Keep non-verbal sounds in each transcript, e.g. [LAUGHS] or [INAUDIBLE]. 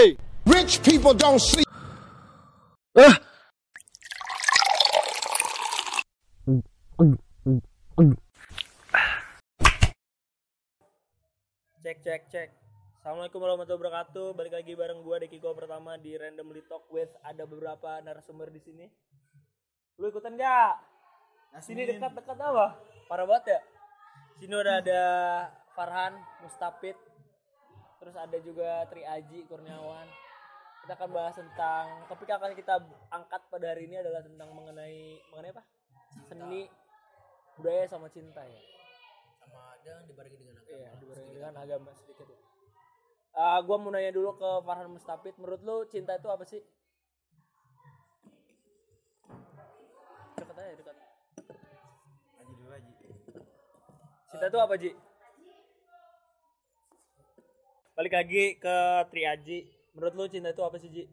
Hey, rich people don't sleep. Ah. Cek cek cek. Assalamualaikum warahmatullahi wabarakatuh. Balik lagi bareng gua Dekiko pertama di Randomly Talk with ada beberapa narasumber di sini. Lu ikutan gak? Sini dekat-dekat apa? Parah banget ya. Sini udah ada Farhan, Mustafid, terus ada juga Tri Aji Kurniawan. Kita akan bahas tentang topik yang akan kita angkat pada hari ini adalah tentang mengenai mengenai apa? Seni, budaya sama cinta ya. sama ada dibarengi dengan agama Iya, dibarengi dengan agama sedikit lah. Ah, gua mau nanya dulu ke Farhan Mustafid, menurut lu cinta itu apa sih? Dekat aja, dekat. Aji dulu Aji Cinta itu apa, Ji? Balik lagi ke Tri Aji. Menurut lu cinta itu apa sih, Ji?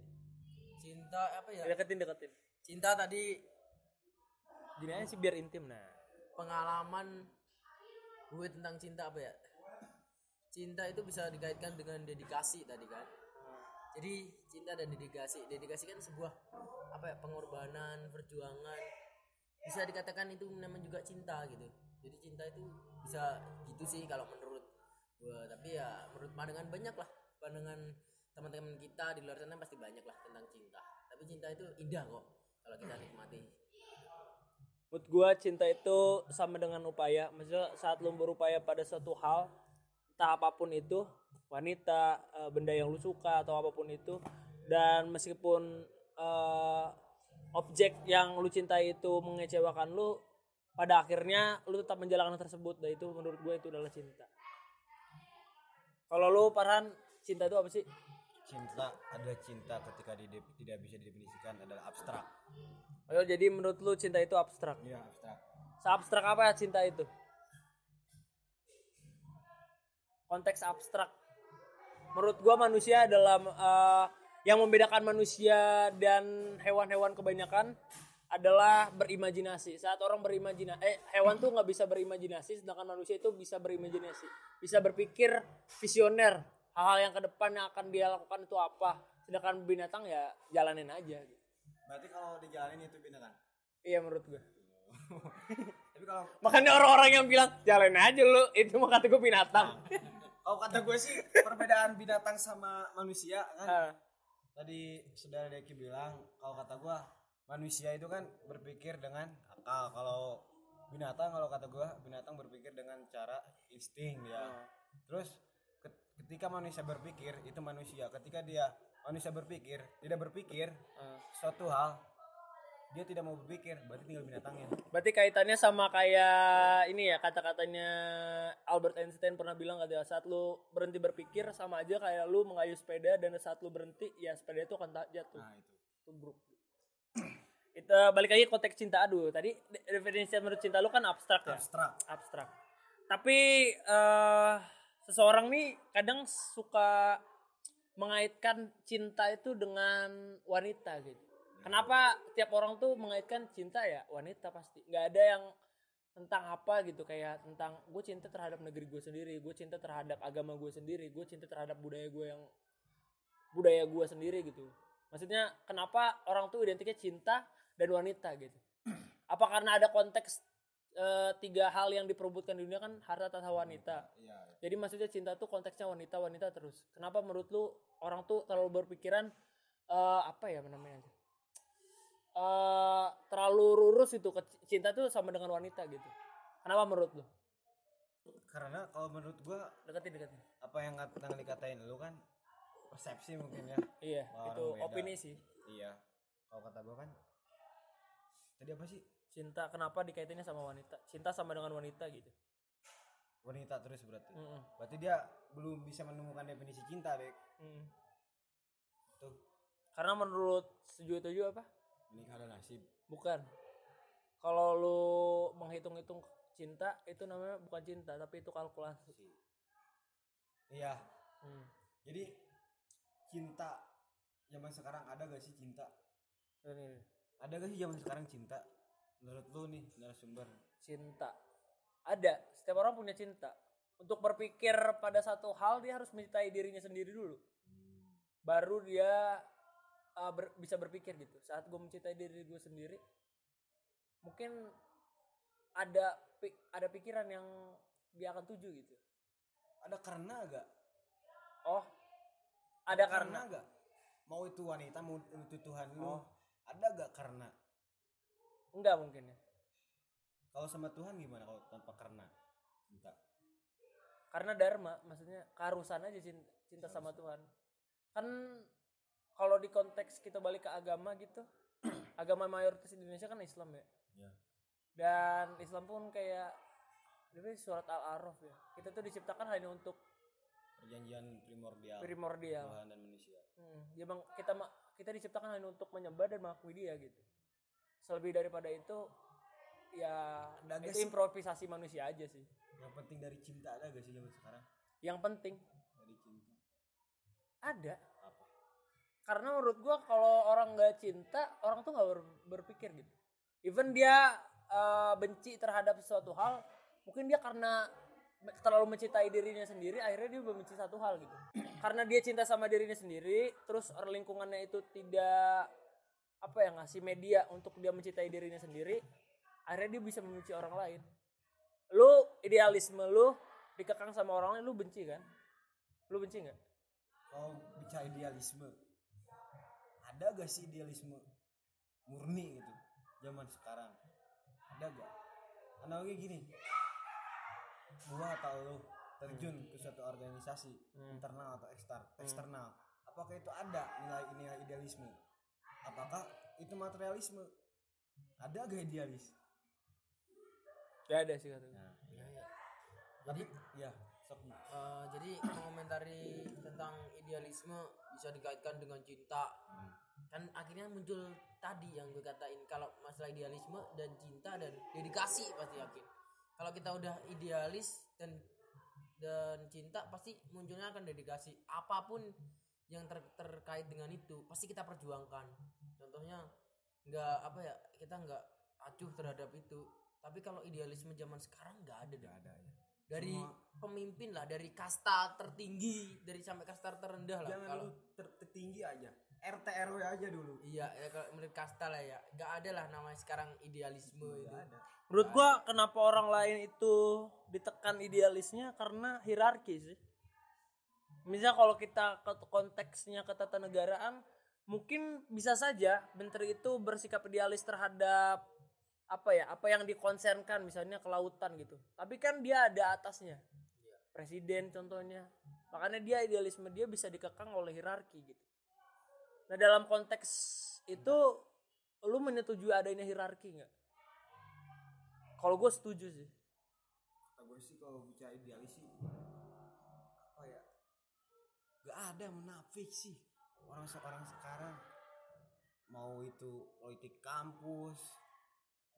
cinta apa ya Deketin, deketin. cinta tadi Gini aja sih biar intim, nah. pengalaman gue tentang cinta apa ya cinta itu bisa dikaitkan dengan dedikasi tadi kan jadi cinta dan dedikasi dedikasi kan sebuah apa ya pengorbanan perjuangan bisa dikatakan itu namanya juga cinta gitu jadi cinta itu bisa gitu sih kalau menurut gue tapi ya menurut pandangan banyak lah pandangan teman-teman kita di luar sana pasti banyak lah tentang cinta tapi cinta itu indah kok kalau kita nikmati Menurut gua cinta itu sama dengan upaya. Maksudnya saat lu berupaya pada suatu hal, entah apa pun itu, wanita, eh, benda yang lu suka atau apa pun itu, dan meskipun eh, objek yang lu cintai itu mengecewakan lu, pada akhirnya lu tetap menjalankan tersebut. Dan itu menurut gue itu adalah cinta. Kalau lu Parhan, cinta itu apa sih? cinta ada cinta ketika tidak bisa didefinisikan adalah abstrak Oh, jadi menurut lu cinta itu abstrak. ya abstrak Seabstrak apa ya cinta itu? Konteks abstrak. Menurut gua manusia dalam eh, yang membedakan manusia dan hewan-hewan kebanyakan adalah berimajinasi. Saat orang berimajinasi, eh hewan tuh nggak bisa berimajinasi, sedangkan manusia itu bisa berimajinasi, bisa berpikir visioner hal-hal yang ke depan yang akan dia lakukan itu apa. Sedangkan binatang ya jalanin aja. gitu. berarti kalau dijalanin itu binatang Iya menurut gua. [LAUGHS] tapi kalau Makanya orang-orang yang bilang jalan aja lu, itu mah kata gue binatang. kalau [LAUGHS] kata gue sih perbedaan binatang sama manusia kan Ah, tadi saudara Deki bilang kalau kata gue manusia itu kan berpikir dengan akal kalau binatang kalau kata gue binatang berpikir dengan cara insting ya terus ke- ketika manusia berpikir itu manusia ketika dia manusia berpikir tidak berpikir ah. suatu hal dia tidak mau berpikir berarti tinggal binatangnya Berarti kaitannya sama kayak ini ya kata-katanya Albert Einstein pernah bilang katanya saat lu berhenti berpikir sama aja kayak lu mengayuh sepeda dan saat lu berhenti ya sepeda itu akan jatuh. nah itu Tubruk. Itu balik lagi konteks cinta aduh. Tadi de- definisi menurut cinta lu kan abstrak ya? abstrak abstrak. Tapi eh seseorang nih kadang suka mengaitkan cinta itu dengan wanita gitu. Kenapa tiap orang tuh mengaitkan cinta ya wanita pasti. nggak ada yang tentang apa gitu kayak tentang gue cinta terhadap negeri gue sendiri, gue cinta terhadap agama gue sendiri, gue cinta terhadap budaya gue yang budaya gue sendiri gitu. Maksudnya kenapa orang tuh identiknya cinta dan wanita gitu? Apa karena ada konteks eh, tiga hal yang diperebutkan di dunia kan harta tahta wanita. iya Jadi maksudnya cinta tuh konteksnya wanita wanita terus. Kenapa menurut lu orang tuh terlalu berpikiran eh, apa ya namanya? Eh terlalu lurus itu cinta tuh sama dengan wanita gitu. Kenapa menurut lu? karena kalau menurut gua Deketin deketin. apa yang yang dikatain lu kan persepsi mungkin ya Iya, itu opini sih. iya kalau kata gua kan tadi apa sih Cinta kenapa dikaitinnya sama wanita? Cinta sama dengan wanita gitu. wanita terus berarti Mm-mm. berarti dia belum bisa menemukan definisi cinta dek Mm. tuh Karena menurut setuju setuju apa? menikah ada nasib Bukan. Kalau lu menghitung-hitung cinta itu namanya bukan cinta tapi itu kalkulasi. iya Hmm. jadi cinta zaman sekarang ada gak sih cinta Ini, ini. Ada gak sih zaman sekarang cinta? Menurut lu nih narasumber. Cinta. Ada, setiap orang punya cinta. Untuk berpikir pada satu hal dia harus mencintai dirinya sendiri dulu. baru dia uh, ber- bisa berpikir gitu. Saat gue mencintai diri gue sendiri mungkin ada ada pikiran yang dia akan tuju gitu. Ada karena agak oh ada karena agak mau itu wanita mau itu Tuhan lu. Oh. Ada gak karena? Enggak mungkin ya. Kalau sama Tuhan gimana kalau tanpa karena? Cinta karena dharma maksudnya keharusan aja cinta, cinta sama Tuhan. Kan kalau di konteks kita balik ke agama gitu [CLEARS THROAT] agama mayoritas di Indonesia kan Islam ya. Ya. Dan Islam pun kayak jadi surat Al-Araf ya. Kita tuh diciptakan hanya untuk perjanjian primordial. Primordial. Tuhan dan manusia. Hmm, ya bang kita ma- kita diciptakan hanya untuk menyembah dan mengakui dia gitu. Selebih daripada itu ya Ada gak itu improvisasi manusia aja sih. yang penting dari cinta ada gak sih zaman sekarang? Yang penting. Dari cinta. Ada. Apa? Karena menurut gua kalau orang nggak cinta orang tuh nggak ber- berpikir gitu. Even dia eh, benci terhadap sesuatu hal mungkin dia karena terlalu mencintai dirinya sendiri akhirnya dia membenci satu hal gitu. [CLEARS THROAT] Karena dia cinta sama dirinya sendiri terus lingkungannya itu tidak apa ya ngasih media untuk dia mencintai dirinya sendiri akhirnya dia bisa membenci orang lain. Lu idealisme lu dikekang sama orang lain lu benci kan? Lu benci nggak? Kalau bicara idealisme. Ada gak sih idealisme murni gitu zaman sekarang? Ada gak analogi gini gua atau lu terjun ke suatu organisasi internal atau eksternal eksternal. Apakah itu ada nilai-nilai idealisme? Apakah itu materialisme? Ada gak idealis? Gak ada sih katanya. Nah Ya, ya. tapi ya sok. Eh, jadi mengomentari tentang idealisme bisa dikaitkan dengan cinta. Kan akhirnya muncul tadi yang gue katain kalau masalah idealisme dan cinta dan dedikasi pasti yakin kalau kita udah idealis dan dan cinta pasti munculnya akan dedikasi. Apa pun yang ter- terkait dengan itu pasti kita perjuangkan. Contohnya nggak apa ya kita nggak acuh terhadap itu. Tapi kalau idealisme zaman sekarang nggak ada nggak ada ya. Dari pemimpin lah dari kasta tertinggi dari sampai kasta terendah lah. Jangan kalau ter- tertinggi aja RT RW aja dulu iya ya kalau menurut kasta lah ya nggak ada lah namanya sekarang idealisme itu ada Menurut gua kenapa orang lain itu ditekan idealisnya karena hierarki sih. Misal kalau kita ke konteksnya ketatanegaraan, mungkin bisa saja menteri itu bersikap idealis terhadap apa ya, apa yang dikonsenkan misalnya kelautan gitu. Tapi kan dia ada atasnya. Presiden contohnya. Makanya dia idealisme dia bisa dikekang oleh hierarki gitu. Nah, dalam konteks itu lu menyetujui adanya hierarki nggak? Kalau gue setuju sih. gue sih kalau bicara idealis sih apa ya gak ada munafik sih orang sekarang sekarang mau itu politik kampus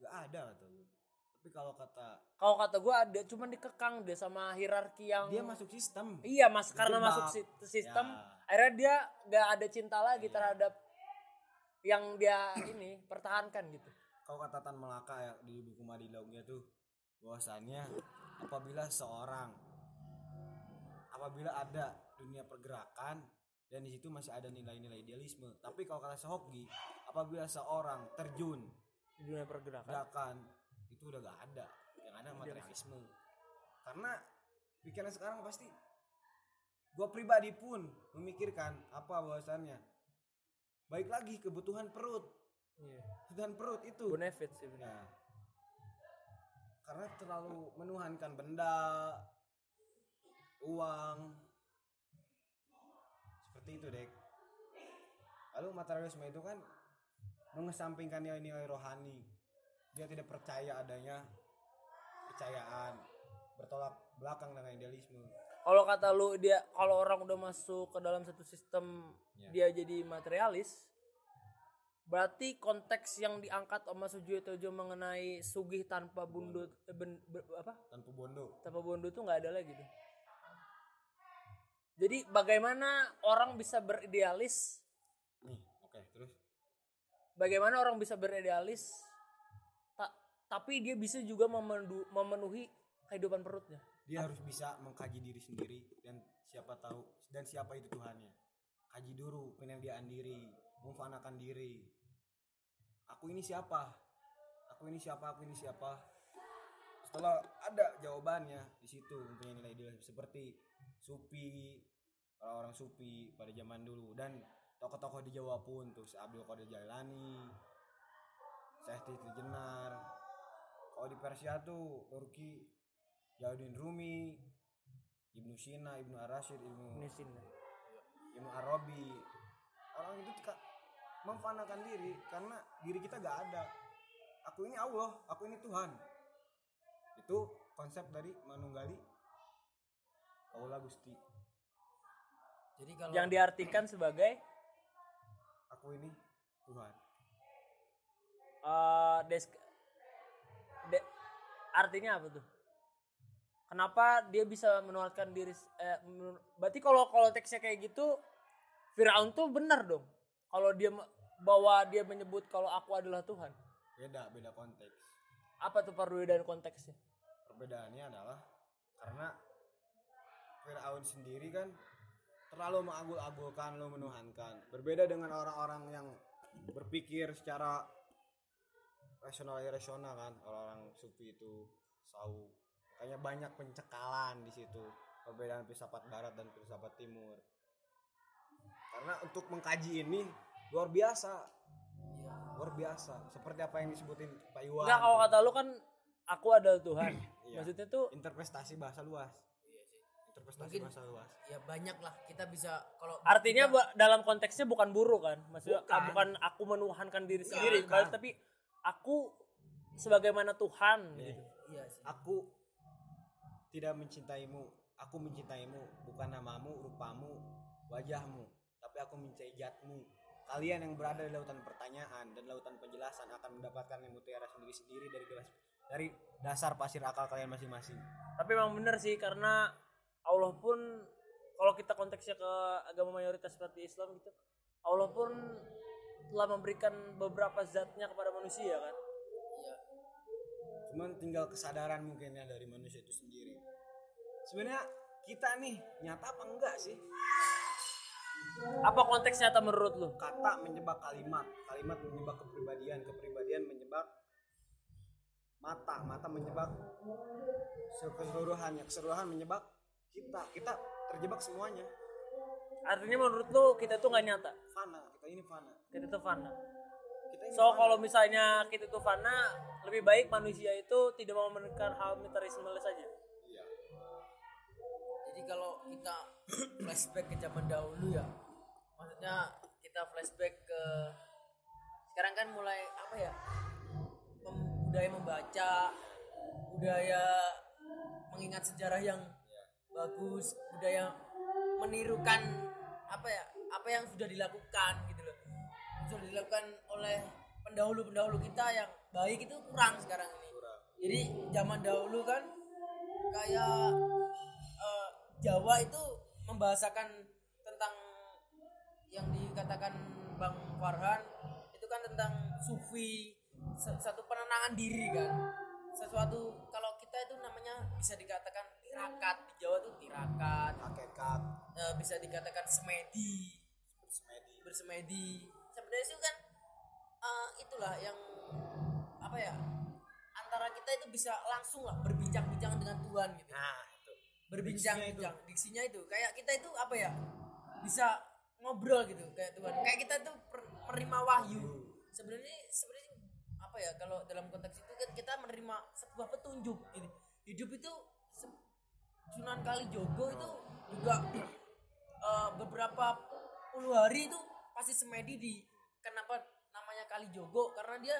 gak ada gue tapi kalau kata Kalau kata gue ada, cuman dikekang deh sama hierarki yang dia masuk sistem Iya mas, karena masuk si- sistem, Ya. akhirnya dia gak ada cinta lagi Iya. terhadap yang dia ini pertahankan gitu. kalau kata Tan Melaka ya di buku Madilaungnya tuh bahwasannya apabila seorang apabila ada dunia pergerakan dan di situ masih ada nilai-nilai idealisme tapi kalau kata Sehoki apabila seorang terjun Di dunia pergerakan. gerakan itu udah gak ada yang ada materialisme karena pikiran sekarang pasti gue pribadi pun memikirkan apa bahwasannya baik lagi kebutuhan perut Iya. kebutuhan perut itu Benefit sih benar. Nah, karena terlalu menuhankan benda, uang, seperti itu dek. Lalu materialisme itu kan mengesampingkan nilai-nilai rohani. Dia tidak percaya adanya percayaan, bertolak belakang dengan idealisme. Kalau kata lu dia kalau orang udah masuk ke dalam satu sistem Ya. dia jadi materialis, berarti konteks yang diangkat sama Sujiwo Tejo mengenai sugih tanpa bundut eh, ben- ber- apa Tanpa bondo. tanpa bondo tuh nggak ada lagi tuh. Jadi bagaimana orang bisa beridealis? Nih, oke, terus Bagaimana orang bisa beridealis? Ta- tapi dia bisa juga memenuhi kehidupan perutnya. dia harus bisa mengkaji diri sendiri dan siapa tahu dan siapa itu Tuhannya. kaji dulu penelitian diri memfanakan diri. Aku ini siapa? Aku ini siapa? Aku ini siapa? Setelah ada jawabannya di situ mempunyai nilai ideal seperti supi orang-orang supi pada zaman dulu. Dan tokoh-tokoh di Jawa pun tuh Abdul Qadir Jailani Syekh Titi Jenar kalau di Persia tuh Turki Jauddin Rumi Ibnu Sina Ibnu Arasyid Ibnu Ini sini. Ibnu Arabi. Orang itu ka- memfanakan diri karena diri kita gak ada. Aku ini Allah aku ini Tuhan. Itu konsep dari Manunggali Kaula Gusti. Jadi kalau Yang diartikan sebagai? Aku ini Tuhan. Eh desk de- artinya apa tuh? Kenapa dia bisa menularkan diri eh, menur- berarti kalau kalau teksnya kayak gitu Firaun tuh benar dong. Kalau dia bahwa dia menyebut kalau aku adalah Tuhan. beda beda konteks Apa tuh perbedaan konteksnya? perbedaannya adalah karena Firaun sendiri kan terlalu mengagul-agulkan lalu menuhankan berbeda dengan orang-orang yang berpikir secara rasional rasional kan. Orang-orang sufi itu sau. Kayaknya banyak pencekalan di situ. Perbedaan filsafat barat dan filsafat timur. Karena untuk mengkaji ini luar biasa. Luar biasa. Seperti apa yang disebutin Pak Iwan. Enggak kalau kata lu kan aku adalah Tuhan. Iya. Maksudnya tuh interpretasi bahasa luas. Interpretasi Mungkin- bahasa luas. ya banyak lah. Kita bisa kalau artinya kita- dalam konteksnya bukan buruk kan? Maksudnya Bukan. ah, bukan aku menuhankan diri sendiri bukan. balik- tapi aku sebagaimana Tuhan gitu. iya sih. Aku tidak mencintaimu aku mencintaimu bukan namamu rupamu wajahmu tapi aku mencintai jatmu kalian yang berada di lautan pertanyaan dan lautan penjelasan akan mendapatkan mutiara sendiri-sendiri dari gelas dari dasar pasir akal kalian masing-masing. Tapi emang bener sih karena Allah pun kalau kita konteksnya ke agama mayoritas seperti Islam gitu Allah pun telah memberikan beberapa zatnya kepada manusia kan? Iya. Cuman tinggal kesadaran mungkin ya dari manusia itu sendiri. Sebenarnya kita nih nyata apa enggak sih? Apa konteks nyata menurut lu? Kata menyebab kalimat. Kalimat menyebab kepribadian. Kepribadian menyebab mata. Mata menyebab keseluruhannya keseluruhan menyebab kita. Kita terjebak semuanya artinya menurut lu kita tuh nggak nyata? Fana kita ini fana. Kita tuh fana. Kita ini so kalau misalnya kita tuh fana lebih baik manusia itu tidak mau menekan hal materialisme saja. Iya. Jadi kalau kita [CLEARS THROAT] flashback ke zaman dahulu ya maksudnya kita flashback ke sekarang kan mulai apa ya? Budaya membaca budaya mengingat sejarah yang bagus budaya menirukan apa ya apa yang sudah dilakukan gitu loh. Sudah dilakukan oleh pendahulu-pendahulu kita yang baik itu kurang sekarang ini. Jadi zaman dahulu kan kayak eh, Jawa itu membahasakan tentang yang dikatakan Bang Farhan itu kan tentang sufi sa- satu penenangan diri kan. Sesuatu kalau kita itu namanya bisa dikatakan tirakat. Di Jawa tuh tirakat. Hakikat. Eh, bisa dikatakan semedi. Semedi bersemedi. Sebenarnya itu kan eh, itulah yang apa ya antara kita itu bisa langsung lah berbincang-bincang dengan Tuhan gitu. Nah itu. Berbincang-bincang. Diksinya itu. Kayak kita itu apa ya bisa ngobrol gitu kayak Tuhan. Kayak kita tuh per- menerima wahyu. Sebenarnya sebenarnya ya kalau dalam konteks itu kan kita menerima sebuah petunjuk gitu. Hidup itu Sunan Kalijogo itu juga eh, beberapa puluh hari itu pasti semedi di kenapa namanya Kalijogo? Karena dia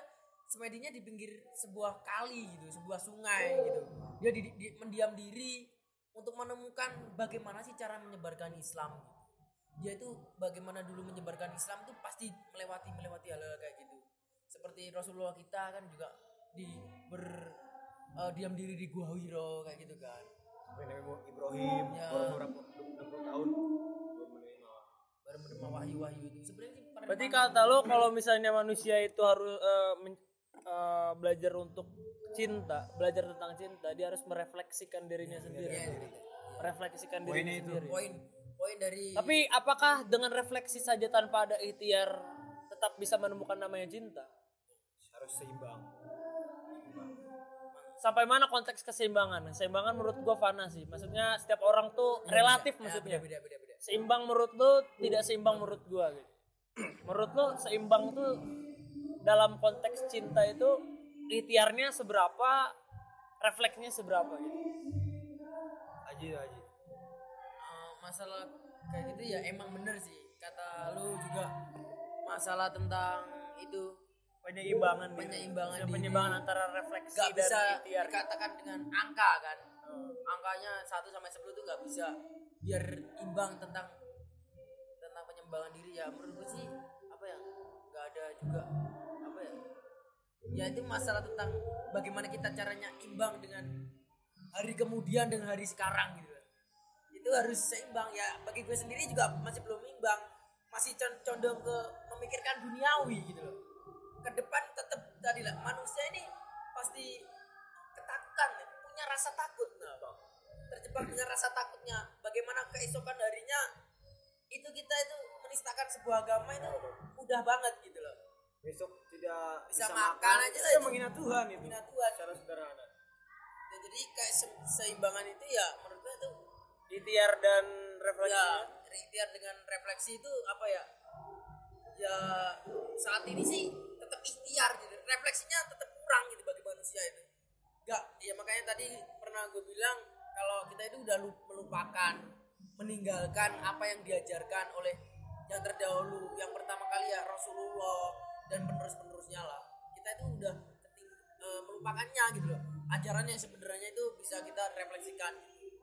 semedinya di pinggir sebuah kali gitu sebuah sungai gitu. Dia di, di- mendiam diri untuk menemukan bagaimana sih cara menyebarkan Islam gitu. dia itu bagaimana dulu menyebarkan Islam itu pasti melewati melewati hal-hal kayak gitu seperti Rasulullah kita kan juga di ber eh, diam diri di Gua Hiro kayak gitu kan Sampai Ibrahim Ya. baru beberapa 60 tahun baru menerima wahyu-wahyu itu sebenarnya sih penerimaan berarti kata lo kalau misalnya manusia itu harus eh, men- eh, belajar untuk cinta belajar tentang cinta dia harus merefleksikan dirinya sendiri Iya, iya, iya. merefleksikan Poinnya dirinya itu. sendiri poin poin dari Tapi apakah dengan refleksi saja tanpa ada ikhtiar tetap bisa menemukan namanya cinta? Harus seimbang Sampai mana konteks keseimbangan? Keseimbangan menurut gua fana sih. Maksudnya setiap orang tuh relatif Ya, maksudnya. beda beda beda Seimbang menurut lu, tidak seimbang menurut gua gitu. menurut lu seimbang tuh dalam konteks cinta itu ikhtiarnya seberapa, refleksnya seberapa gitu. aji aji Eh, masalah kayak gitu ya emang bener sih kata lu juga masalah tentang itu Penyeimbangan. Penyeimbangan diri. penyeimbang antara refleksi dan bisa ikhtiar. dikatakan dengan angka kan? Angkanya 1 sampai 10 tuh nggak bisa. Biar imbang tentang tentang penyembangan diri. Ya menurut gue sih apa ya nggak ada juga apa ya ya itu masalah tentang bagaimana kita caranya imbang dengan hari kemudian dengan hari sekarang gitu. Itu harus seimbang. Ya bagi gue sendiri juga masih belum imbang. Masih con- condong ke memikirkan duniawi gitu loh ke depan tetap tadi lah manusia ini pasti ketakutan ya, punya rasa takut. Nah bang. Terjebak dengan rasa takutnya. Bagaimana keesokan harinya itu kita itu menistakan sebuah agama itu mudah banget gitu loh. Besok tidak Bisa makan aja itu itu. menghina Tuhan itu Menghina Tuhan. secara sederhana. Ya, jadi kayak se- seimbangan itu ya menurut gue itu Ikhtiar dan refleksi. ya ikhtiar dengan refleksi itu apa ya? Ya saat ini sih tetap ikhtiar gitu. Refleksinya tetap kurang gitu bagi manusia itu. Enggak ya makanya tadi pernah gue bilang kalau kita itu udah lu- melupakan meninggalkan apa yang diajarkan oleh yang terdahulu. Yang pertama kali ya Rasulullah dan penerus-penerusnya lah. Kita itu udah eh, melupakannya gitu loh. Ajarannya yang sebenarnya itu bisa kita refleksikan gitu.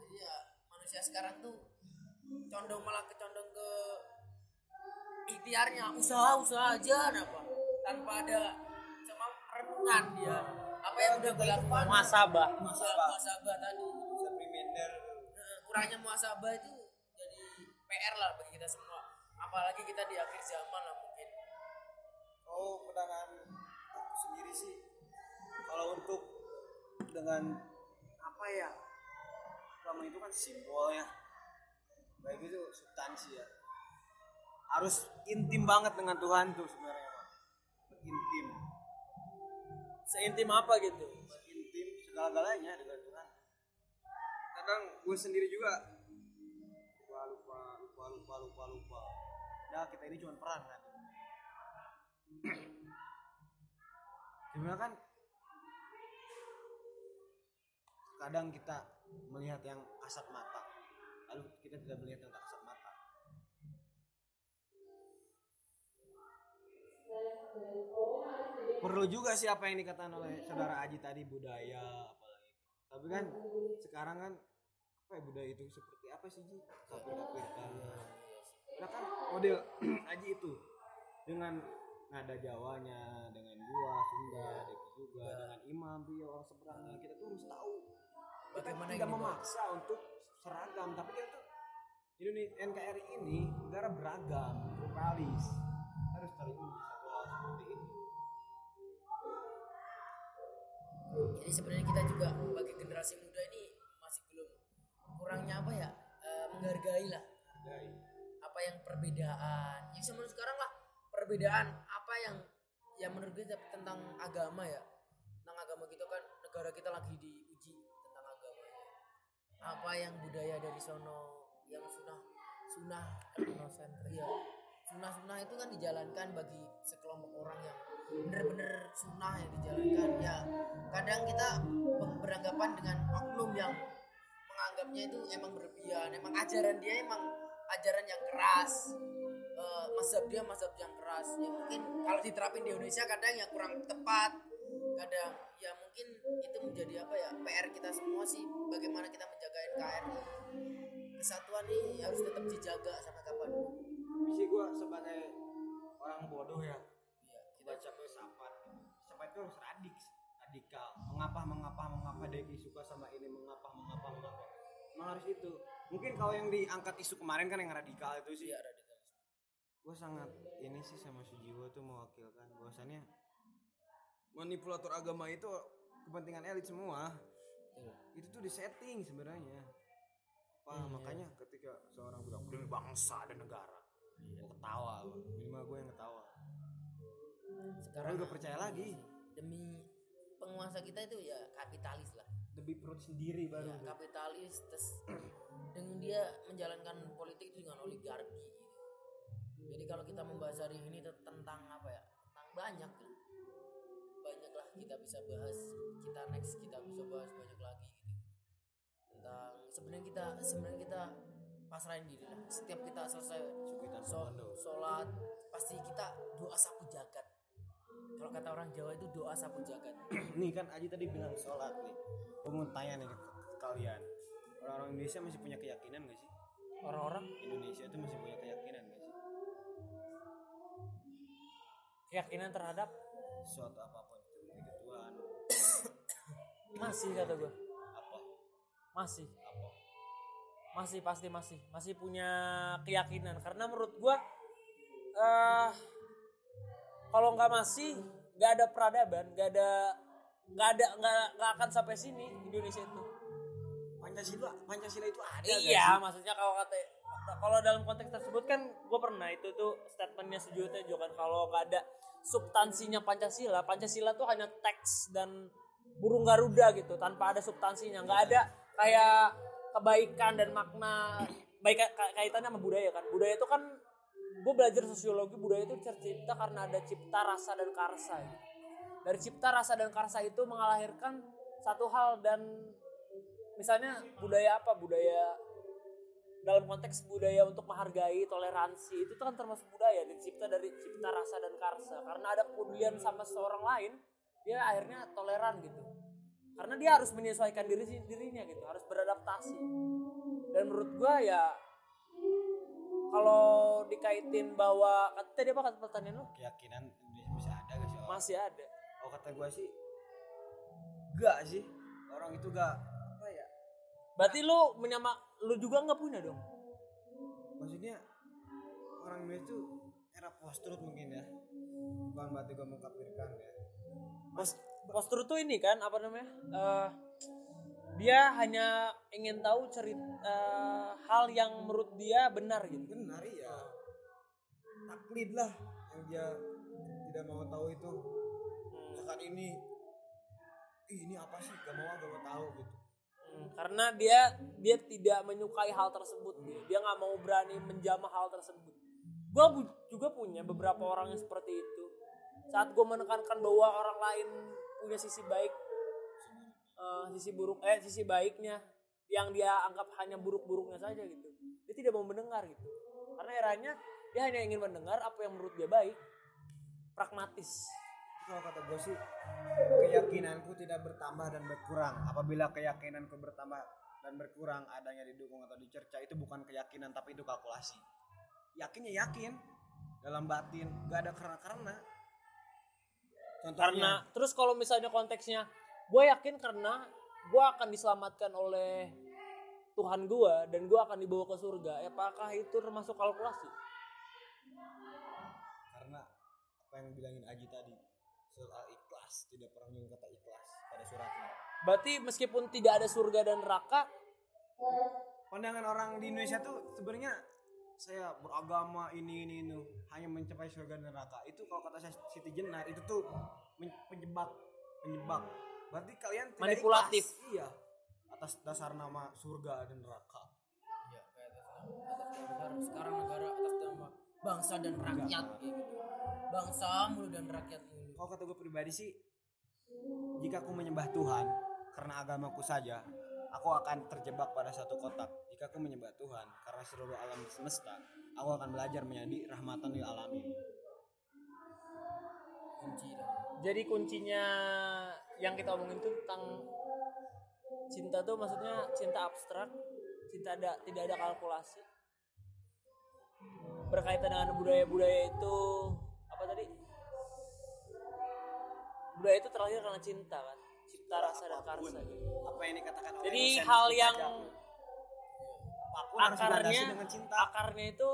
jadi ya manusia sekarang tuh condong malah kecondong ke ikhtiarnya usaha usaha aja apa? Tanpa ada sama renungan dia. Apa yang udah gue lakukan? Muasabah. muasabah. Muasabah tadi. Nah, kurangnya muasabah itu jadi PR lah bagi kita semua. Apalagi kita di akhir zaman lah mungkin. Oh pandangan aku sendiri sih. Kalau untuk dengan apa ya? Agama itu kan simbol ya. Baik itu substansi ya harus intim banget dengan Tuhan tuh sebenarnya intim. Seintim apa gitu? intim segala-galanya dengan Tuhan. Kadang gue sendiri juga lupa lupa lupa lupa lupa lupa. Nah kita ini cuma peran kan? Gimana kan? Kadang kita melihat yang kasat mata lalu kita tidak melihat yang tak kasat perlu juga sih apa yang dikatakan oleh saudara Aji tadi budaya apalagi. Tapi kan sekarang kan apa ya budaya itu seperti apa sih Ji? Kafir kafirkan nah kan model [CLEARS THROAT] Aji itu dengan nada Jawanya dengan gua Sunda Deki juga dengan Imam Rio orang seberangnya kita tuh harus tahu. Kita Bagaimana tidak Bang? memaksa untuk seragam tapi kita tuh Indonesia NKRI ini negara beragam pluralis harus terima jadi sebenarnya kita juga bagi generasi muda ini masih belum kurangnya apa ya eh, menghargai lah Hargai. apa yang perbedaan. Ya sama sekarang lah perbedaan apa yang yang menurut kita tentang agama ya. Tentang agama kita kan negara kita lagi diuji tentang agamanya apa yang budaya dari sono yang sunah sunah iya sunah sunah itu kan dijalankan bagi sekelompok orang yang bener-bener sunnah yang dijalankan. Ya kadang kita ber- beranggapan dengan oknum yang menganggapnya itu emang berlebihan emang ajaran dia emang ajaran yang keras. Eh, mazhab dia mazhab yang keras. Ya mungkin kalau diterapin di Indonesia kadang yang kurang tepat. Kadang ya mungkin itu menjadi apa ya PR kita semua sih bagaimana kita menjaga NKRI kesatuan ini harus tetap dijaga sampai kapan. Sih gue sebagai orang bodoh ya, itu harus radik radikal mengapa mengapa mengapa Deki suka sama ini? Mengapa mengapa mengapa? Emang harus itu. Mungkin kalau yang diangkat isu kemarin kan yang radikal itu sih. Ya radikal. Gue sangat ini sih sama Sujiwo tuh mewakilkan. Bahwasannya manipulator agama itu kepentingan elit semua. Itu tuh disetting sebenarnya. Pak Ah, makanya ketika seorang bilang demi bangsa dan negara, gue ketawa, minimal gue yang ketawa. sekarang udah percaya lagi. Demi penguasa kita itu ya kapitalis lah. Demi perut sendiri baru. ya, kapitalis terus [CLEARS THROAT] dengan dia menjalankan politik itu dengan oligarki. Gitu. jadi kalau kita membahas hari ini te- tentang apa ya tentang banyak lah. Banyak lah kita bisa bahas kita next kita bisa bahas banyak lagi gitu. Tentang sebenarnya kita sebenarnya kita pasrahin diri lah. Setiap kita selesai sholat pasti kita doa sapu jagat kalau kata orang Jawa itu doa sapu jagat [CLEARS THROAT] nih kan Aji tadi bilang sholat nih. Gue mau tanya nih ke, kalian. Orang-orang Indonesia masih punya keyakinan gak sih? orang-orang Indonesia itu masih punya keyakinan gak sih? keyakinan terhadap Suatu apa pun itu ke Tuhan. [COUGHS] masih kata gue Apa? masih Apa? masih pasti masih masih punya keyakinan karena menurut gua eh kalau nggak masih nggak ada peradaban nggak ada nggak ada nggak nggak akan sampai sini Indonesia itu. Pancasila, Pancasila itu ada iya sih? maksudnya kalau kata kalau dalam konteks tersebut kan gue pernah itu tuh statementnya sejuta juga kan kalau nggak ada substansinya Pancasila Pancasila tuh hanya teks dan burung garuda gitu tanpa ada substansinya nggak ada kayak kebaikan dan makna baik ka- kaitannya sama budaya kan. Budaya itu kan gue belajar sosiologi budaya itu tercipta karena ada cipta rasa dan karsa gitu. dari cipta rasa dan karsa itu mengalahirkan satu hal dan misalnya budaya apa? Budaya dalam konteks budaya untuk menghargai toleransi itu kan termasuk budaya dicipta dari cipta rasa dan karsa. Karena ada kepedulian sama seorang lain dia akhirnya toleran gitu. Karena dia harus menyesuaikan diri dirinya gitu. Harus beradaptasi. Dan menurut gua ya kalau dikaitin bahwa kata tadi apa kata pertanyaan lu Keyakinan bisa ada gak sih? orang? masih ada Oh kata gue sih, gak sih. Orang itu gak apa ya? berarti lu menyama lu juga nggak punya dong Maksudnya orang Indonesia itu era post truth mungkin ya. Bukan berarti gue mengkafirkan ya. Pos postur tuh ini kan apa namanya? Eh, dia hanya ingin tahu cerita hal yang menurut dia benar gitu. Benar ya. Taklid lah yang dia tidak mau tahu itu. Misalkan ini, Ih, ini apa sih? Gak mau, gak mau tahu gitu. Hmm, karena dia dia tidak menyukai hal tersebut gitu. Dia nggak mau berani menjamah hal tersebut. Gue juga punya beberapa orang yang seperti itu. Saat gue menekankan bahwa orang lain punya sisi baik, eh, sisi buruk, eh sisi baiknya, yang dia anggap hanya buruk-buruknya saja gitu. Dia tidak mau mendengar gitu. Karena eranya dia hanya ingin mendengar apa yang menurut dia baik, pragmatis. Kalau kata gue sih, keyakinanku tidak bertambah dan berkurang. Apabila keyakinanku bertambah dan berkurang, adanya didukung atau dicerca, itu bukan keyakinan, tapi itu kalkulasi. Yakinnya yakin, dalam batin, gak ada karena-karena. karena Contohnya, terus kalau misalnya konteksnya gue yakin karena gue akan diselamatkan oleh Tuhan gue dan gue akan dibawa ke surga. Apakah itu termasuk kalkulasi? Karena apa yang bilangin Aji tadi, soal ikhlas, tidak pernah menyebut kata ikhlas pada suratnya. berarti meskipun tidak ada surga dan neraka Pandangan orang di Indonesia tuh sebenarnya saya beragama ini ini ini hanya mencapai surga dan neraka. Itu kalau kata saya Siti Jenar itu tuh penyebab penyebab berarti kalian tidak Manipulatif. ikhlas. iya. Atas dasar nama surga dan neraka. Ya kayak dasar sekarang negara atas nama bangsa dan rakyat gitu. Bangsa mulu dan rakyat mulu kalau kata gue pribadi sih jika aku menyembah Tuhan karena agamaku saja aku akan terjebak pada satu kotak. Jika aku menyembah Tuhan karena seluruh alam semesta aku akan belajar menjadi rahmatan lil alamin. Kunci. Jadi kuncinya yang kita omongin tuh tentang cinta tuh maksudnya cinta abstrak cinta ada tidak ada kalkulasi. Berkaitan dengan budaya-budaya itu apa tadi? Budaya itu terlahir karena cinta kan cipta rasa dan karsa gitu. apa yang dikatakan oleh Jadi hal yang akarnya cinta. akarnya itu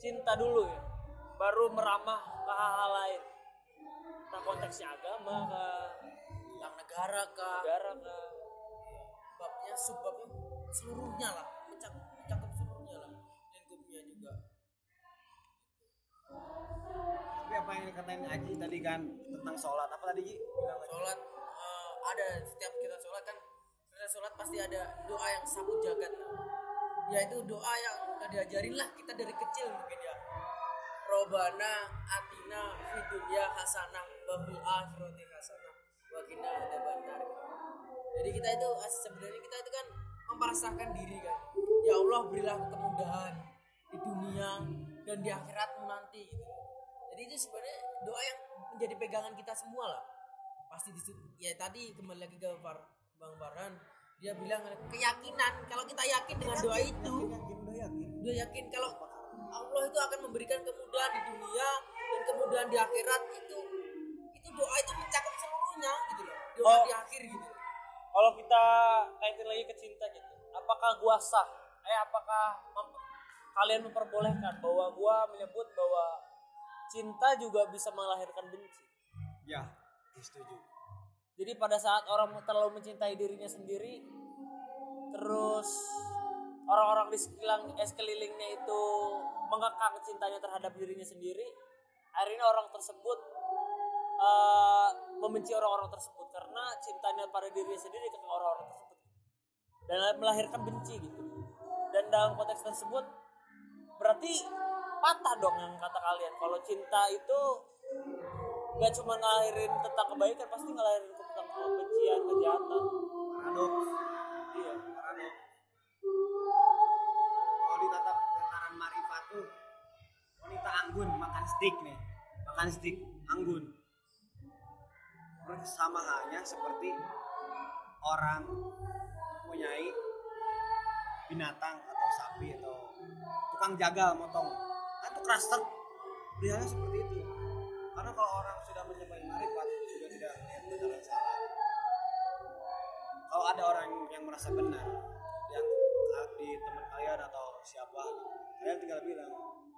cinta dulu ya baru meramah ke hal-hal lain. Entah konteksnya agama ke negara kah? Negara kah? Babnya subbabnya seluruhnya lah. Mencakup mencakup seluruhnya lah. Lingkupnya juga. Tapi apa yang dikatain Aji tadi kan tentang sholat? Apa tadi Ji? sholat uh, ada setiap kita sholat kan setiap sholat pasti ada doa yang sapu jagat yaitu doa yang kita diajarin lah kita dari kecil mungkin ya. Robana Atina Fidunya Hasanah Babul Akhirati Hasanah Wakina ada jadi kita itu sebenarnya kita itu kan memperasahkan diri kan. Ya Allah berilah kemudahan di dunia dan di akhiratmu nanti gitu. Jadi itu sebenarnya doa yang menjadi pegangan kita semua lah. Pasti di situ ya tadi kembali lagi ke Far, Bang Farhan dia bilang keyakinan. Kalau kita yakin dengan doa itu udah yakin. udah yakin kalau Allah itu akan memberikan kemudahan di dunia dan kemudahan di akhirat itu itu doa itu mencakup seluruhnya gitu loh. Doa Oh. di akhir gitu Kalau kita kaitin lagi ke cinta gitu, apakah gua sah? Eh apakah mem- kalian memperbolehkan bahwa gua menyebut bahwa cinta juga bisa melahirkan benci? ya setuju Jadi pada saat orang terlalu mencintai dirinya sendiri, terus orang-orang di sekeliling, eh, sekelilingnya itu mengekang cintanya terhadap dirinya sendiri, akhirnya orang tersebut eh, membenci orang-orang tersebut karena cintanya pada dirinya sendiri ke orang-orang tersebut dan melahirkan benci gitu. Dan dalam konteks tersebut berarti patah dong yang kata kalian. Kalau cinta itu gak cuma ngelahirin tentang kebaikan pasti ngelahirin tentang kebencian kejahatan. Paradoks iya. Paradoks kalau ditatap tataran marifat tuh wanita anggun makan steak nih. Makan steak anggun sama halnya seperti orang mempunyai binatang atau sapi atau tukang jagal motong. Kan itu kerastek idealnya seperti itu. Karena kalau orang sudah menyampai marifat sudah tidak melihat benar dan salah. Kalau ada orang yang merasa benar yang di teman kalian atau siapa kalian tinggal bilang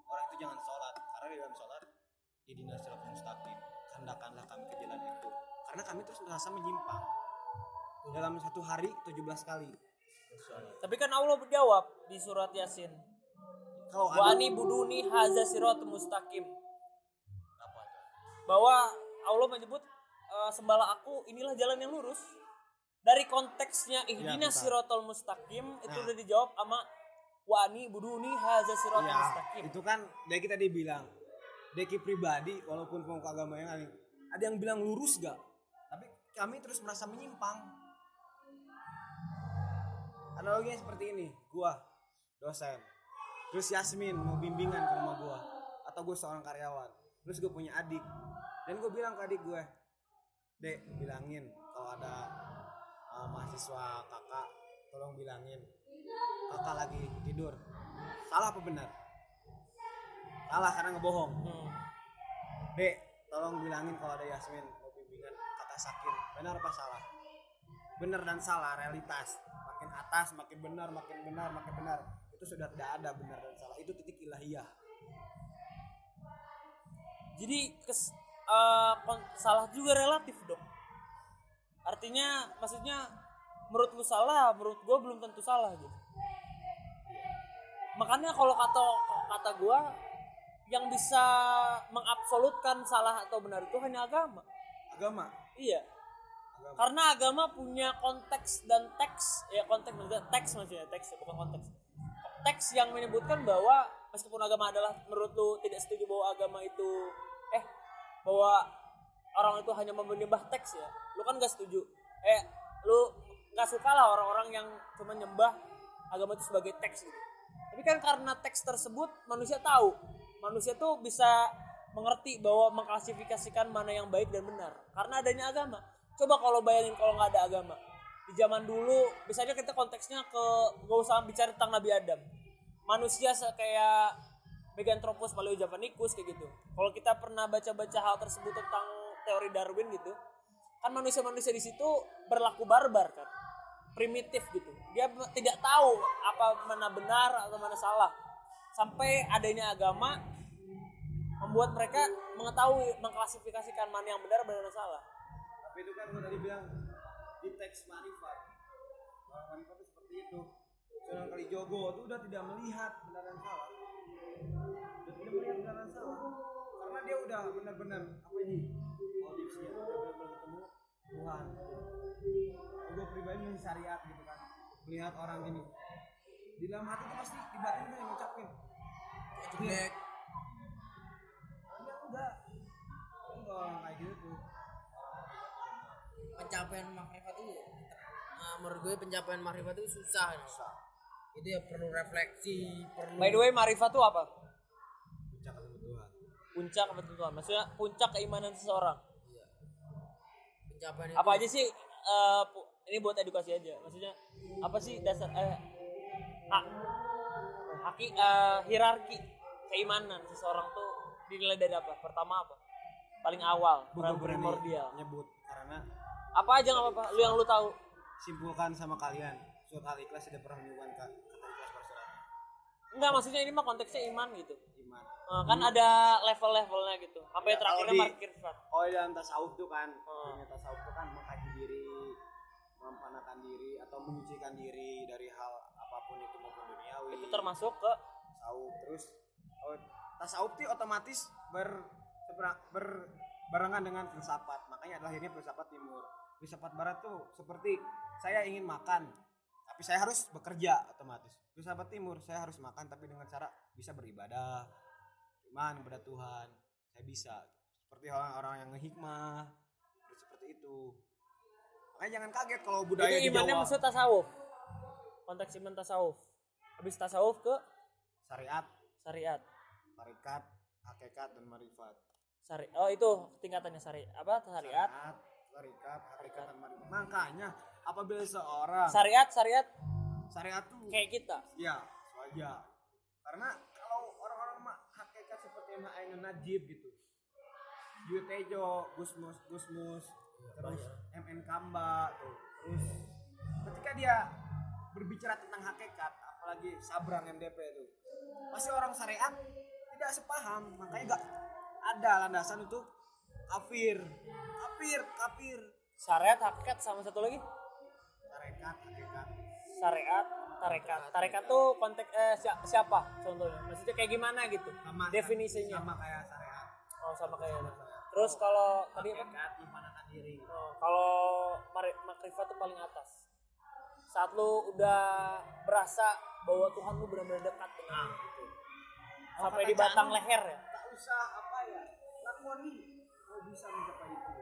orang itu jangan sholat. Karena di dalam sholat idina siratal mustaqim hendakanlah kami ke jalan itu karena kami terus merasa menyimpang. Dalam satu hari 17 kali. Tapi kan Allah berjawab di surat Yasin. Kalau wa ada ani buduni haza mustaqim. Bahwa Allah menyebut eh, sembahlah aku inilah jalan yang lurus. Dari konteksnya ihdina bentar. siratal mustaqim itu Nah. udah dijawab sama wa ani buduni haza siratal ya mustaqim. itu kan dari kita dibilang Deki pribadi walaupun pemuka agama yang lain ada yang bilang lurus gak kami terus merasa menyimpang. Analoginya seperti ini gua dosen. Terus Yasmin mau bimbingan ke rumah gua atau gue seorang karyawan. Terus gue punya adik. Dan gue bilang ke adik gue dek bilangin kalau ada uh, mahasiswa kakak tolong bilangin. Kakak lagi tidur. Salah apa benar? Salah karena ngebohong. Hmm. dek tolong bilangin kalau ada Yasmin sakit. Benar apa salah? Benar dan salah realitas. Makin atas makin benar makin benar makin benar. Itu sudah tidak ada benar dan salah. Itu titik ilahiyah. Jadi kes, kon- salah juga relatif dong artinya maksudnya menurut lu salah menurut gue belum tentu salah gitu. Makanya kalau kata kata gue yang bisa mengabsolutkan salah atau benar itu hanya agama. Agama iya. Agama. Karena agama punya konteks dan teks. Ya konteks maksudnya teks maksudnya teks ya, bukan konteks. Teks yang menyebutkan bahwa meskipun agama adalah menurut lu tidak setuju bahwa agama itu eh bahwa orang itu hanya menyembah teks ya lu kan gak setuju. Eh lu gak suka lah orang-orang yang cuma nyembah agama itu sebagai teks gitu. Tapi kan karena teks tersebut manusia tahu. Manusia tuh bisa mengerti bahwa mengklasifikasikan mana yang baik dan benar. Karena adanya agama. Coba kalau bayangin kalau nggak ada agama. Di zaman dulu misalnya kita konteksnya ke gak usah bicara tentang Nabi Adam. Manusia kayak Meganthropus paleojavanicus kayak gitu. Kalau kita pernah baca-baca hal tersebut tentang teori Darwin gitu kan manusia-manusia di situ berlaku barbar kan. Primitif gitu. Dia tidak tahu apa mana benar atau mana salah. Sampai adanya agama membuat mereka mengetahui mengklasifikasikan mana yang benar dan mana yang salah. Tapi itu kan gue tadi bilang di teks marifat. Nah, marifat itu seperti itu. Sunan Kalijogo itu udah tidak melihat benar dan salah. Udah tidak melihat benar dan salah. Karena dia udah benar-benar apa ini? Audisi udah benar-benar ketemu Tuhan. Gue pribadi masih syariat gitu kan. Melihat orang gini. Di dalam hati tuh pasti tuh yang ngucapin. Jelek menurut gue pencapaian makrifat itu susah susah itu ya perlu refleksi perlu By the way, marifat itu apa? puncak ketemu Tuhan Puncak kebetulan. Maksudnya puncak keimanan seseorang. pencapaian itu Apa aja sih eh, pu- ini buat edukasi aja. Maksudnya apa sih dasar eh hak haki eh, hierarki keimanan seseorang tuh dinilai dari apa? Pertama apa? Paling awal, paling berani primordial. nyebut karena Apa aja nggak apa-apa, lu yang lu tahu. Simpulkan sama kalian surat al ikhlas tidak pernah menyebutkan kata ikhlas bersurat Enggak, maksudnya ini mah konteksnya iman gitu. iman Eh, kan ada level-levelnya gitu. Sampai Ya, terakhirnya marifat. Oh dalam tasawuf tuh kan, dunia tasawuf tuh kan mengkaji diri, mempanakan diri atau menyucikan diri dari hal apa pun itu maupun duniawi. Itu termasuk ke tasawuf terus oh, tasawuf tuh otomatis ber, sebera- ber- barengan dengan filsafat. Makanya lahirnya filsafat timur. Filsafat barat tuh seperti saya ingin makan, tapi saya harus bekerja otomatis. Filsafat timur saya harus makan tapi dengan cara bisa beribadah, iman kepada Tuhan. Saya bisa seperti orang-orang yang ngehikmah, terus seperti itu. Makanya jangan kaget kalau budaya itu di imannya Jawa. maksud tasawuf. Konteks iman tasawuf. Habis tasawuf ke syariat, syariat. tarikat, hakikat dan marifat. Syari oh itu tingkatannya syari apa syariat? tarikat, hakikat dan marifat. Makanya apabila seorang Syariat, syariat syariat tuh kayak kita. ya wajar. Karena kalau orang-orang mah hakikat seperti Mbak Ainun Najib gitu. Jui Tejo, Gusmus, Gusmus, terus MN Kamba tuh. Terus ketika dia berbicara tentang hakikat, apalagi Sabrang MDP itu, pasti orang syariat tidak sepaham, makanya gak ada landasan untuk kafir, kafir, kafir, Syariat, hakikat sama satu lagi tarekat, hakikat. syariat, tarekat. Tarekat tuh konteks eh, si- siapa contohnya? Maksudnya kayak gimana gitu? Sama, Definisinya. sama kayak syariat. Oh sama kayak Terus kalau tadi apa? Memanakan diri. Oh, kalau makrifat tuh paling atas. Saat lu udah berasa bahwa Tuhan lu benar-benar dekat dengan lu gitu. Sampai kata di batang leher ya. Tak usah apa ya, lakoni bisa mencapai itu.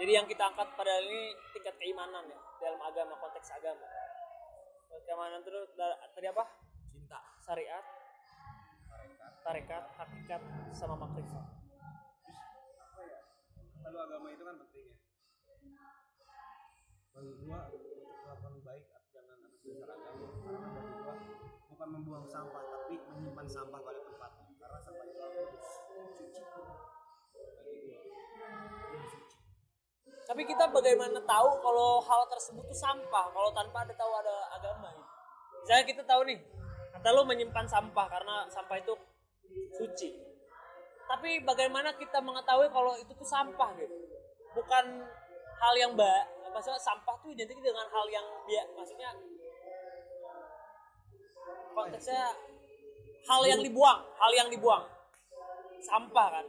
Jadi yang kita angkat pada ini tingkat keimanan ya dalam agama konteks agama. Keimanan terus da- tadi apa? cinta Syariat, tarekat, hakikat, sama makrifat. lalu agama itu kan penting ya bagi gua untuk melakukan baik jangan atas dasar agama karena bagi gua bukan membuang sampah tapi menyimpan sampah pada Tapi kita bagaimana tahu kalau hal tersebut itu sampah kalau tanpa ada tahu ada agama gitu. Misalnya kita tahu nih, kata lu menyimpan sampah karena sampah itu suci. Tapi bagaimana kita mengetahui kalau itu tuh sampah gitu? Bukan hal yang ba maksudnya sampah tuh identik dengan hal yang dia maksudnya konteksnya hal yang dibuang, hal yang dibuang. Sampah kan.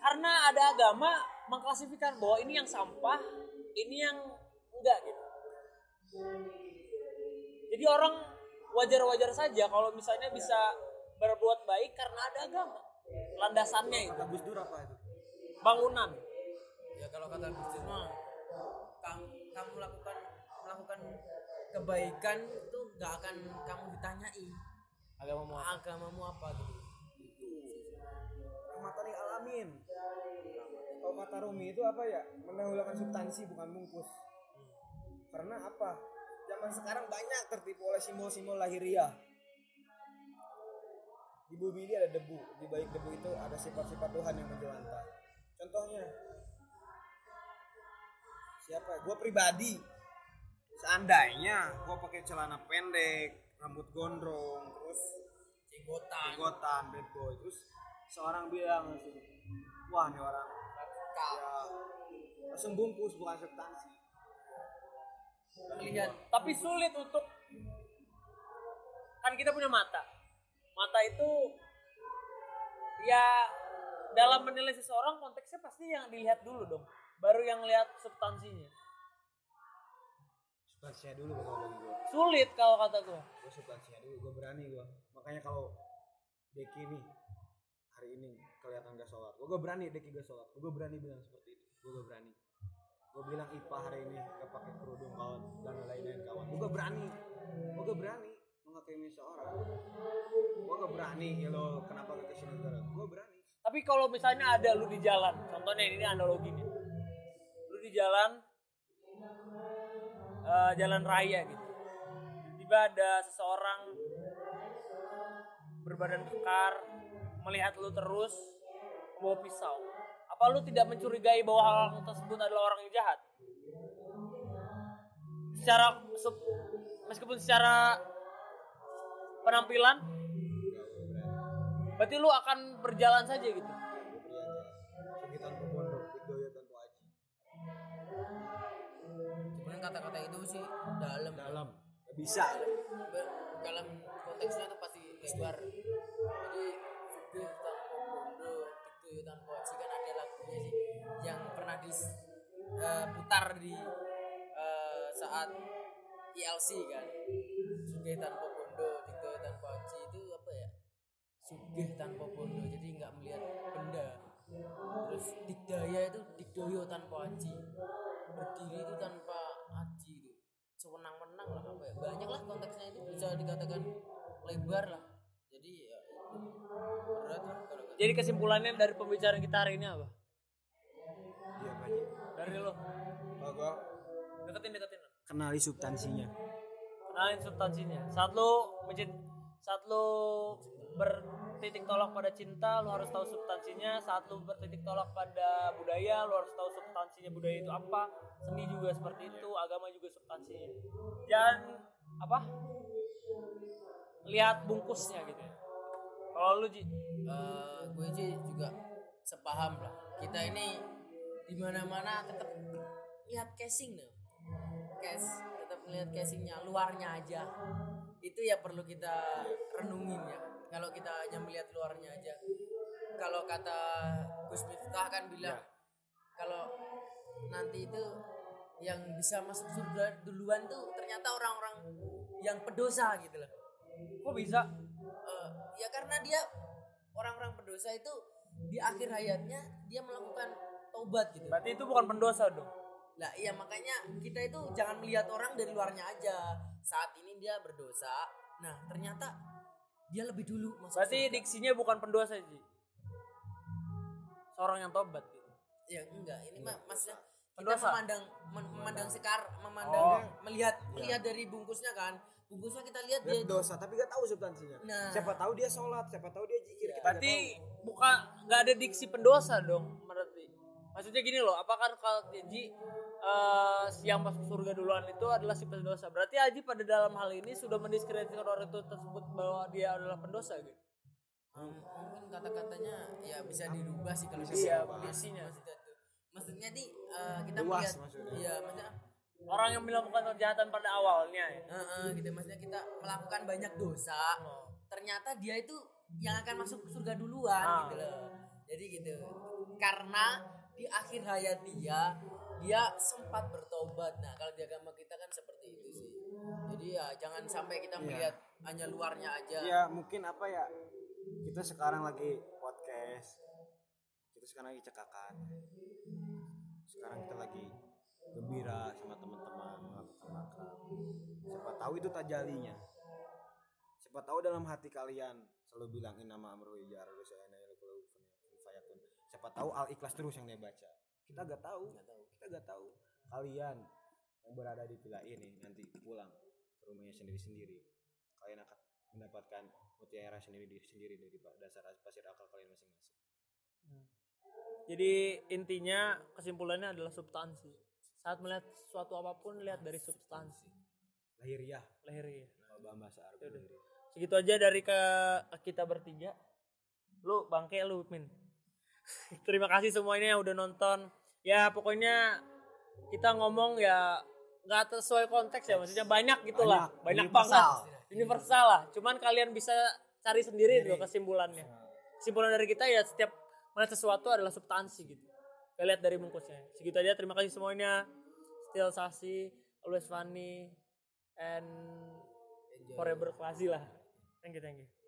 Karena ada agama mengklasifikasikan bahwa ini yang sampah, ini yang enggak gitu. Jadi orang wajar-wajar saja kalau misalnya bisa berbuat baik karena ada agama. Landasannya itu, Gus Dur apa itu bangunan. ya kalau kata Gus Dur mah kamu, kamu lakukan melakukan kebaikan itu nggak akan kamu ditanyai Agama mau agamamu apa gitu rahmatan lil alamin kalau kata Rumi itu apa ya? Mendahulukan substansi bukan bungkus. Karena apa? Zaman sekarang banyak tertipu oleh simbol-simbol lahiriah. Di bumi ini ada debu. Di balik debu itu ada sifat-sifat Tuhan yang menjelantah. Contohnya siapa? Gue pribadi. Seandainya gue pakai celana pendek rambut gondrong terus jenggotan. jenggotan bad boy terus seorang bilang wah ini orang ya langsung bungkus bukan substansi lihat Tapi sulit untuk kan kita punya mata. mata itu ya dalam menilai seseorang konteksnya pasti yang dilihat dulu dong. Baru yang lihat substansinya. Substansinya dulu kalau bagi gue sulit kalau kata gue gue substansinya dulu gue berani gue makanya kalau Deki nih hari ini kelihatan gak sholat. Gue berani Deki gak sholat. Gue berani bilang seperti itu. Gue berani. Gue bilang Ipa hari ini gak pakai kerudung kawan dan lain-lain kawan. Gue berani. Gue gak berani menghakimi seorang. Gue gak berani ya lo kenapa gak ke sini gue berani. Tapi kalau misalnya ada lu di jalan contohnya ini analoginya lu di jalan eh, jalan raya gitu. Tiba ada seseorang berbadan kekar melihat lu terus bawa pisau. Apa lu tidak mencurigai bahwa orang tersebut adalah orang yang jahat? Secara se- meskipun secara penampilan berarti lu akan berjalan saja gitu? Aji cuman kata-kata itu sih dalam. Dalam. Bisa. Dalam konteksnya itu pasti lebar diputar di eh, saat ILC kan. Sugih tanpa bondo dikdoyo tanpa aji itu apa ya? Sugih tanpa bondo jadi nggak melihat benda. Terus dikdaya itu dikdoyo tanpa aji berdiri itu tanpa aji itu. Sewenang-wenang lah apa ya? Banyak lah konteksnya itu bisa dikatakan lebar lah. Jadi ya itu berat lah jadi kesimpulannya dari pembicaraan kita hari ini apa. Dari lo kalau gue deketin deketin. Kenali substansinya kenalin substansinya saat lo mencint saat lo bertitik tolak pada cinta lo harus tahu substansinya saat lo bertitik tolak pada budaya lo harus tahu substansinya budaya itu apa. Seni juga seperti itu agama juga substansinya dan apa? Lihat bungkusnya gitu ya. Kalau lu Ji? Eh, gue sih juga sepaham lah. Kita ini di mana mana tetap lihat casing nih case tetap lihat casingnya luarnya aja. Itu ya perlu kita renungin ya. Kalau kita hanya melihat luarnya aja. Kalau kata Gus Miftah kan bilang kalau nanti itu yang bisa masuk surga duluan tuh ternyata orang-orang yang pedosa gitu loh. Kok bisa? Eh, ya karena dia orang-orang berdosa itu di akhir hayatnya dia melakukan taubat gitu. berarti itu bukan pendosa dong Lah iya makanya kita itu jangan melihat orang dari luarnya aja. Saat ini dia berdosa, nah ternyata dia lebih dulu masuk berarti surga. diksinya bukan pendosa Ji seorang yang tobat gitu ya enggak ini mah maksudnya kita Pendosa. memandang mem- memandang sekar memandang Oh. melihat melihat dari bungkusnya kan bungkusnya kita lihat dia dia dosa tapi gak tahu substansinya Nah. siapa tahu dia sholat siapa tahu dia zikir kita Berarti bukan nggak ada diksi pendosa dong. Maksudnya gini loh, apakah kalau Ji eh, yang masuk surga duluan itu adalah si pendosa? Berarti Aji pada dalam hal ini sudah mendiskreditkan orang itu tersebut bahwa dia adalah pendosa gitu. Em, mungkin kata-katanya ya bisa dirubah sih kalau Iya, bisa maksudnya tuh maksudnya di eh, kita Luas melihat maksudnya. iya maksudnya Orang yang melakukan kejahatan pada awalnya ya. eh, eh, gitu maksudnya kita melakukan banyak dosa ternyata dia itu yang akan masuk surga duluan Ah. gitu loh jadi gitu karena di akhir hayat dia dia sempat bertobat. Nah kalau di agama kita kan seperti itu sih. Jadi ya jangan sampai kita melihat hanya luarnya aja. Ya mungkin apa ya kita sekarang lagi podcast kita sekarang lagi cekakan. Sekarang kita lagi gembira sama teman-teman melakukan makrab siapa tahu itu tajalinya. Siapa tahu dalam hati kalian selalu bilangin nama amru ijar siapa tahu al ikhlas terus yang dia baca kita gak tahu kita gak tahu kalian yang berada di villa ini nanti pulang ke rumahnya sendiri-sendiri kalian akan mendapatkan mutiara sendiri di sendiri dari dasar pasir akal kalian masing-masing Jadi intinya kesimpulannya adalah substansi. Saat melihat suatu apa pun lihat dari substansi. lahiriah Lahirnya. kalau dalam bahasa Arab lahiriah. Segitu aja dari ke kita bertiga. Lu bangke lu Min. Terima kasih semuanya yang udah nonton. Ya pokoknya kita ngomong ya nggak sesuai konteks ya maksudnya banyak gitu lah. Banyak. Universal. banget. Universal lah. Cuman kalian bisa cari sendiri tuh kesimpulannya. Kesimpulan dari kita ya setiap mana sesuatu adalah substansi gitu. Kita lihat dari bungkusnya. Segitu aja. Terima kasih semuanya. Still sasi always funny and forever classy lah. Thank you thank you